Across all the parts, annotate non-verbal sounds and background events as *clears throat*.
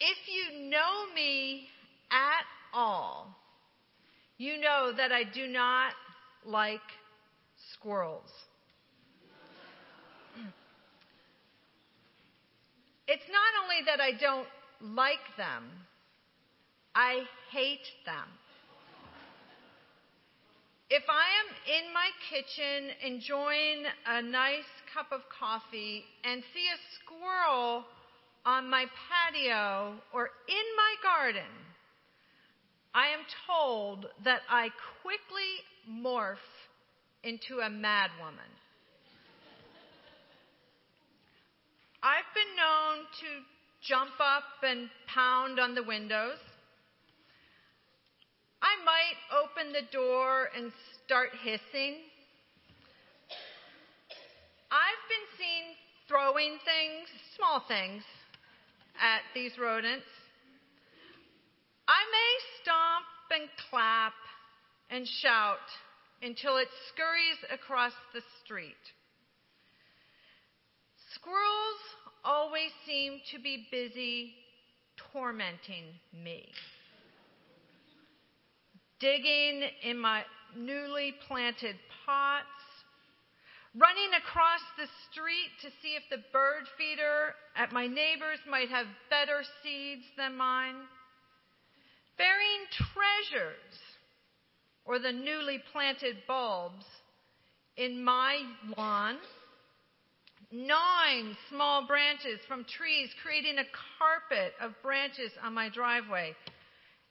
If you know me at all, you know that I do not like squirrels. *clears throat* It's not only that I don't like them, I hate them. If I am in my kitchen enjoying a nice cup of coffee and see a squirrel on my patio or in my garden, I am told that I quickly morph into a mad woman. I've been known to jump up and pound on the windows. I might open the door and start hissing. I've been seen throwing things, small things, at these rodents. I may stomp and clap and shout until it scurries across the street. Squirrels always seem to be busy tormenting me. Digging in my newly planted pots, running across the street to see if the bird feeder at my neighbor's might have better seeds than mine, burying treasures or the newly planted bulbs in my lawn, gnawing small branches from trees, creating a carpet of branches on my driveway,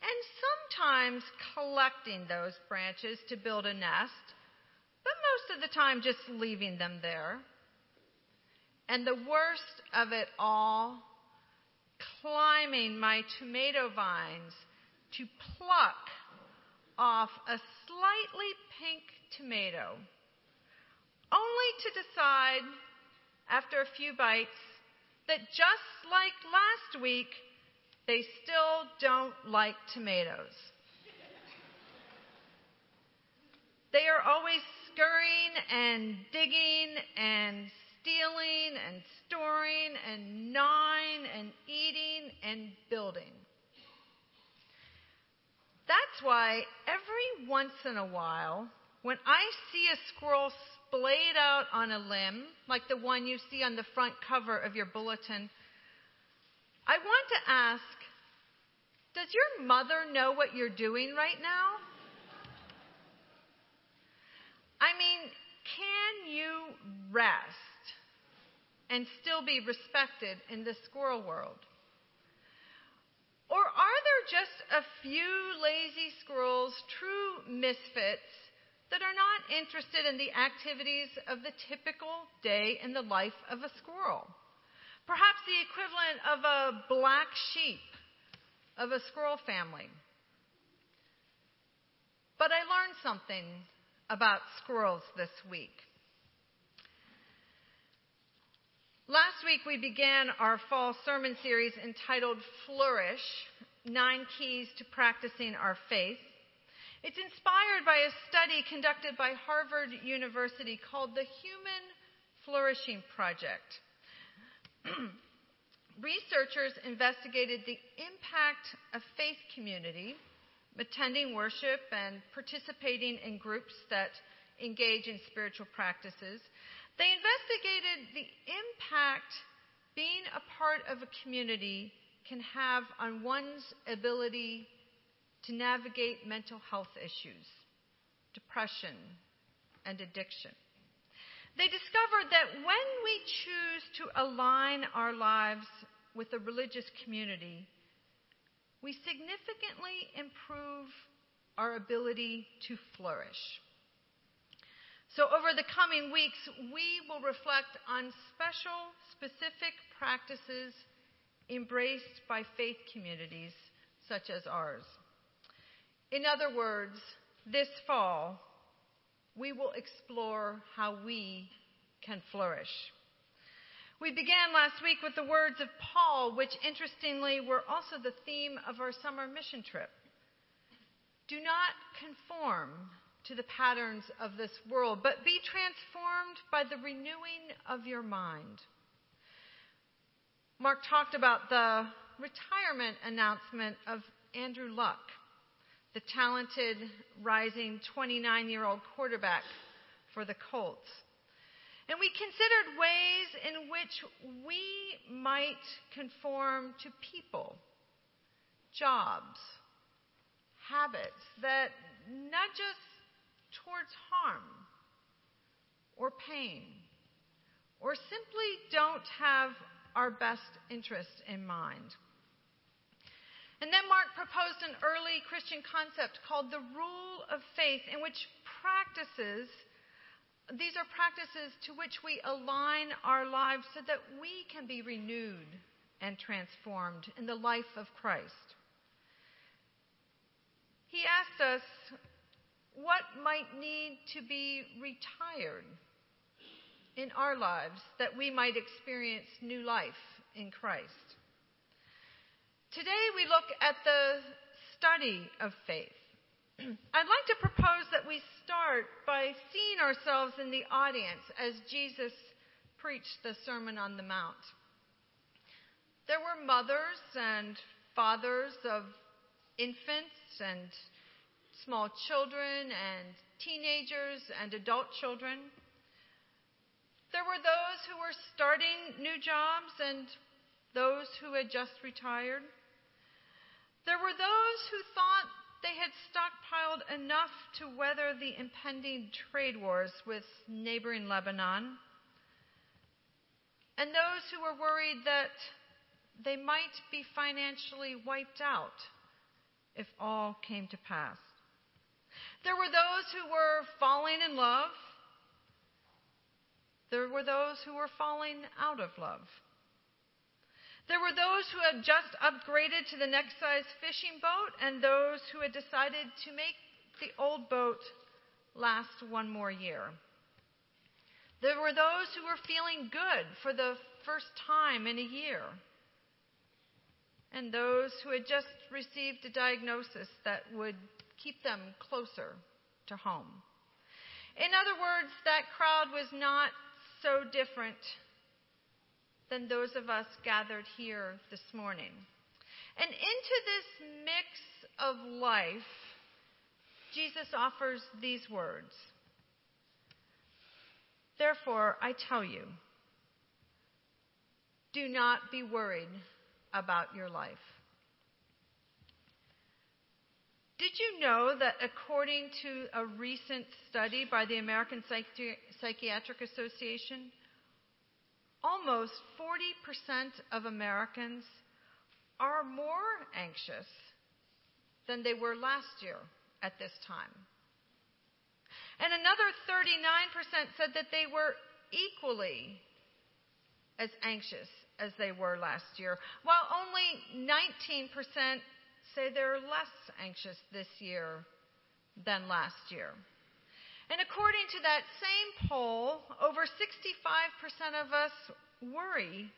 and sometimes collecting those branches to build a nest but most of the time just leaving them there. And the worst of it all, climbing my tomato vines to pluck off a slightly pink tomato, only to decide after a few bites that just like last week, they still don't like tomatoes. They are always scurrying and digging and stealing and storing and gnawing and eating and building. That's why every once in a while, when I see a squirrel splayed out on a limb, like the one you see on the front cover of your bulletin, I want to ask, does your mother know what you're doing right now? I mean, can you rest and still be respected in the squirrel world? Or are there just a few lazy squirrels, true misfits, that are not interested in the activities of the typical day in the life of a squirrel? Perhaps the equivalent of a black sheep of a squirrel family. But I learned something about squirrels this week. Last week we began our fall sermon series entitled Flourish Nine Keys to Practicing Our Faith. It's inspired by a study conducted by Harvard University called the Human Flourishing Project. *clears throat* Researchers investigated the impact of faith community attending worship and participating in groups that engage in spiritual practices. They investigated the impact being a part of a community can have on one's ability to navigate mental health issues, depression, and addiction. They discovered that when we choose to align our lives with a religious community, we significantly improve our ability to flourish. So, over the coming weeks, we will reflect on special, specific practices embraced by faith communities such as ours. In other words, this fall, we will explore how we can flourish. We began last week with the words of Paul, which interestingly were also the theme of our summer mission trip. Do not conform to the patterns of this world, but be transformed by the renewing of your mind. Mark talked about the retirement announcement of Andrew Luck, the talented, rising 29 year old quarterback for the Colts. And we considered ways in which we might conform to people, jobs, habits that nudge us towards harm or pain or simply don't have our best interest in mind. And then Mark proposed an early Christian concept called the rule of faith, in which practices, these are practices to which we align our lives so that we can be renewed and transformed in the life of Christ. He asked us what might need to be retired in our lives that we might experience new life in Christ. Today we look at the study of faith. I'd like to propose that we start by seeing ourselves in the audience as Jesus preached the Sermon on the Mount. There were mothers and fathers of infants and small children and teenagers and adult children. There were those who were starting new jobs and those who had just retired. There were those who thought they had stockpiled enough to weather the impending trade wars with neighboring Lebanon. And those who were worried that they might be financially wiped out if all came to pass. There were those who were falling in love. There were those who were falling out of love. There were those who had just upgraded to the next size fishing boat, and those who had decided to make the old boat last one more year. There were those who were feeling good for the first time in a year and those who had just received a diagnosis that would keep them closer to home. In other words, that crowd was not so different than those of us gathered here this morning. And into this mix of life, Jesus offers these words Therefore, I tell you, do not be worried about your life. Did you know that according to a recent study by the American Psychiatric Association, almost 40% of Americans are more anxious than they were last year at this time? And another 39% said that they were equally as anxious as they were last year, while only 19% say they're less anxious this year than last year. And according to that same poll, over 65% of us worry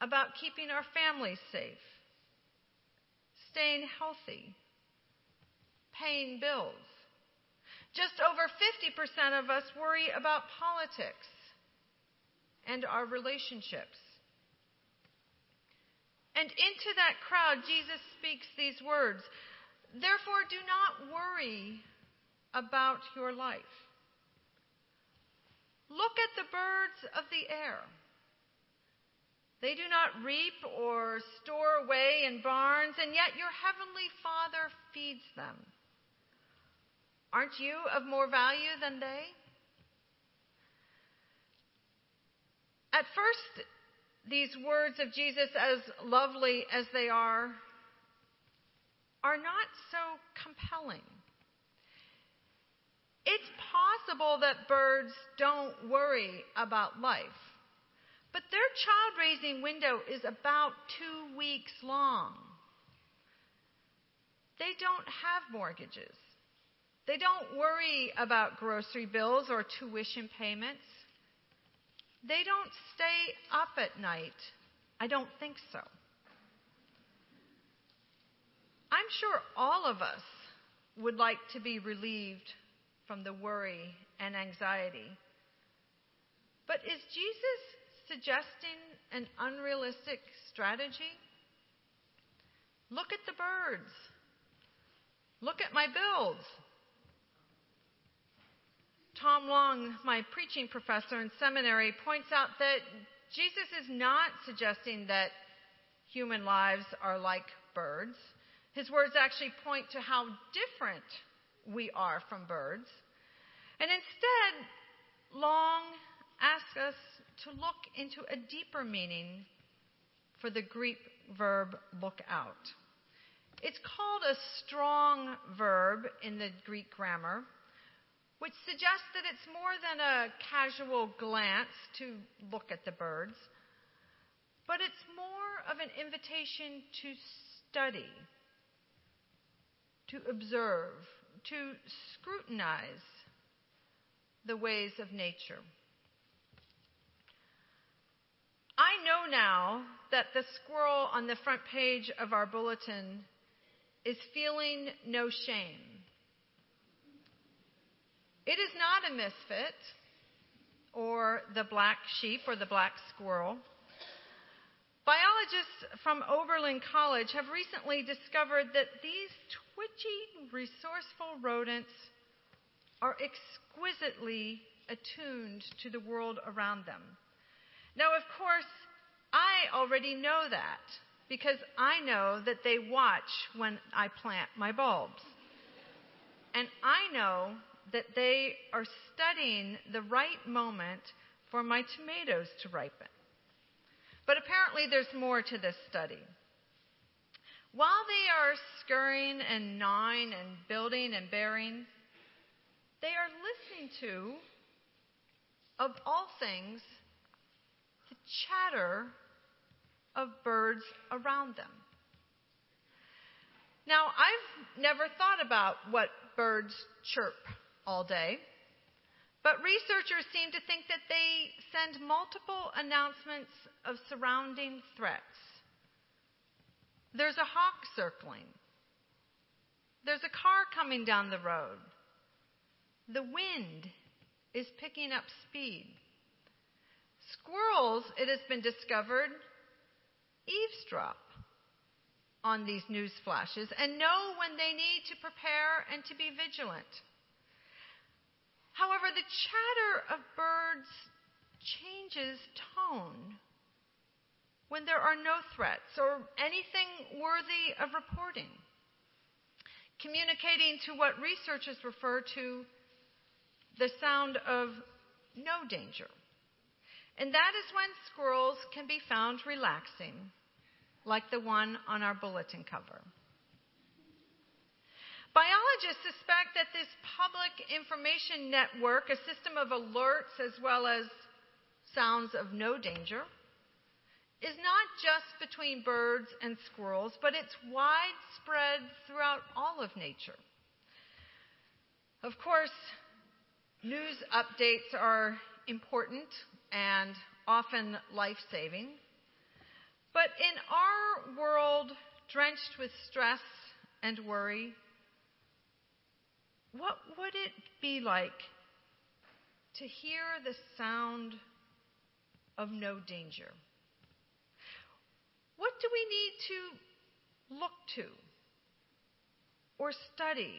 about keeping our families safe, staying healthy, paying bills. Just over 50% of us worry about politics and our relationships. And into that crowd, Jesus speaks these words Therefore, do not worry about your life. Look at the birds of the air. They do not reap or store away in barns, and yet your heavenly Father feeds them. Aren't you of more value than they? At first, these words of Jesus, as lovely as they are, are not so compelling. Possible that birds don't worry about life, but their child raising window is about two weeks long. They don't have mortgages. They don't worry about grocery bills or tuition payments. They don't stay up at night. I don't think so. I'm sure all of us would like to be relieved from the worry and anxiety. But is Jesus suggesting an unrealistic strategy? Look at the birds. Look at my builds. Tom Long, my preaching professor in seminary, points out that Jesus is not suggesting that human lives are like birds. His words actually point to how different we are from birds. And instead, Long asks us to look into a deeper meaning for the Greek verb look out. It's called a strong verb in the Greek grammar, which suggests that it's more than a casual glance to look at the birds, but it's more of an invitation to study, to observe, to scrutinize the ways of nature. I know now that the squirrel on the front page of our bulletin is feeling no shame. It is not a misfit or the black sheep or the black squirrel. Biologists from Oberlin College have recently discovered that these twitchy, resourceful rodents are exquisitely attuned to the world around them. Now, of course, I already know that because I know that they watch when I plant my bulbs. And I know that they are studying the right moment for my tomatoes to ripen. But apparently, there's more to this study. While they are scurrying and gnawing and building and bearing, they are listening to, of all things, the chatter of birds around them. Now, I've never thought about what birds chirp all day, but researchers seem to think that they send multiple announcements of surrounding threats. There's a hawk circling. There's a car coming down the road. The wind is picking up speed. Squirrels, it has been discovered, eavesdrop on these news flashes and know when they need to prepare and to be vigilant. However, the chatter of birds changes tone when there are no threats or anything worthy of reporting, communicating to what researchers refer to the sound of no danger. And that is when squirrels can be found relaxing, like the one on our bulletin cover. Biologists suspect that this public information network, a system of alerts as well as sounds of no danger, is not just between birds and squirrels, but it's widespread throughout all of nature. Of course, news updates are important and often life saving. But in our world drenched with stress and worry, what would it be like to hear the sound of no danger? What do we need to look to, or study,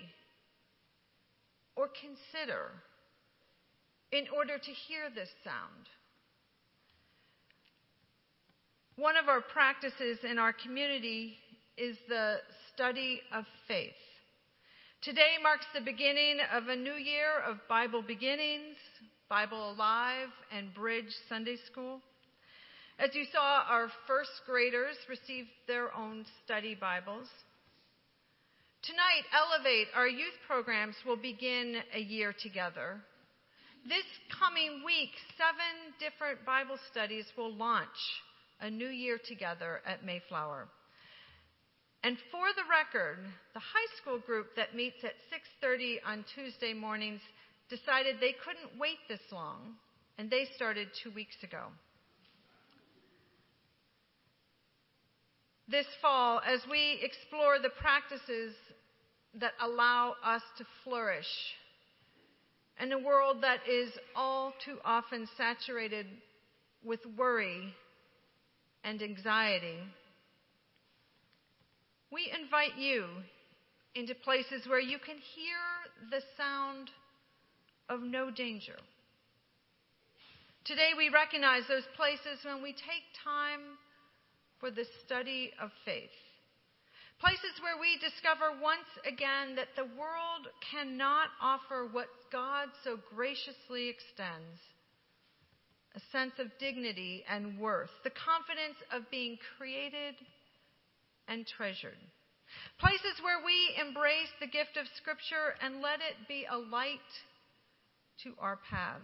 or consider in order to hear this sound? One of our practices in our community is the study of faith. Today marks the beginning of a new year of Bible beginnings, Bible Alive, and Bridge Sunday School. As you saw, our first graders received their own study Bibles. Tonight, Elevate, our youth programs, will begin a year together. This coming week, seven different Bible studies will launch a new year together at Mayflower. And for the record, the high school group that meets at 6:30 on Tuesday mornings decided they couldn't wait this long, and they started 2 weeks ago. This fall, as we explore the practices that allow us to flourish in a world that is all too often saturated with worry and anxiety. we invite you into places where you can hear the sound of no danger. Today we recognize those places when we take time for the study of faith. Places where we discover once again that the world cannot offer what God so graciously extends a sense of dignity and worth, the confidence of being created and treasured. Places where we embrace the gift of Scripture and let it be a light to our paths.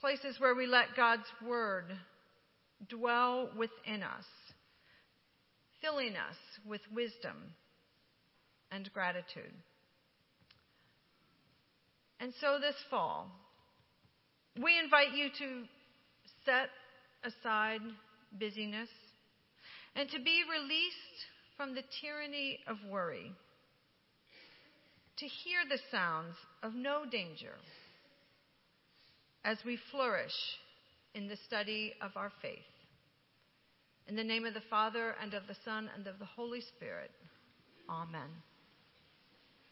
Places where we let God's Word dwell within us, filling us with wisdom and gratitude. And so this fall, we invite you to set aside busyness and to be released from the tyranny of worry, to hear the sounds of no danger as we flourish in the study of our faith. In the name of the Father, and of the Son, and of the Holy Spirit. Amen.